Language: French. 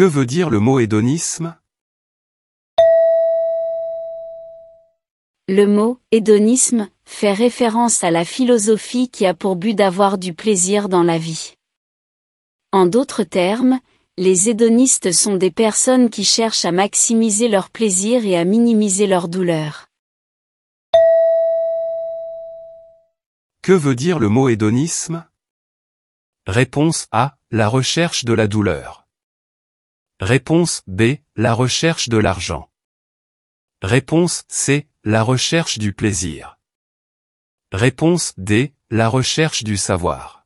Que veut dire le mot hédonisme? Le mot hédonisme fait référence à la philosophie qui a pour but d'avoir du plaisir dans la vie. En d'autres termes, les hédonistes sont des personnes qui cherchent à maximiser leur plaisir et à minimiser leur douleur. Que veut dire le mot hédonisme? Réponse A. La recherche de la douleur. Réponse B. La recherche de l'argent. Réponse C. La recherche du plaisir. Réponse D. La recherche du savoir.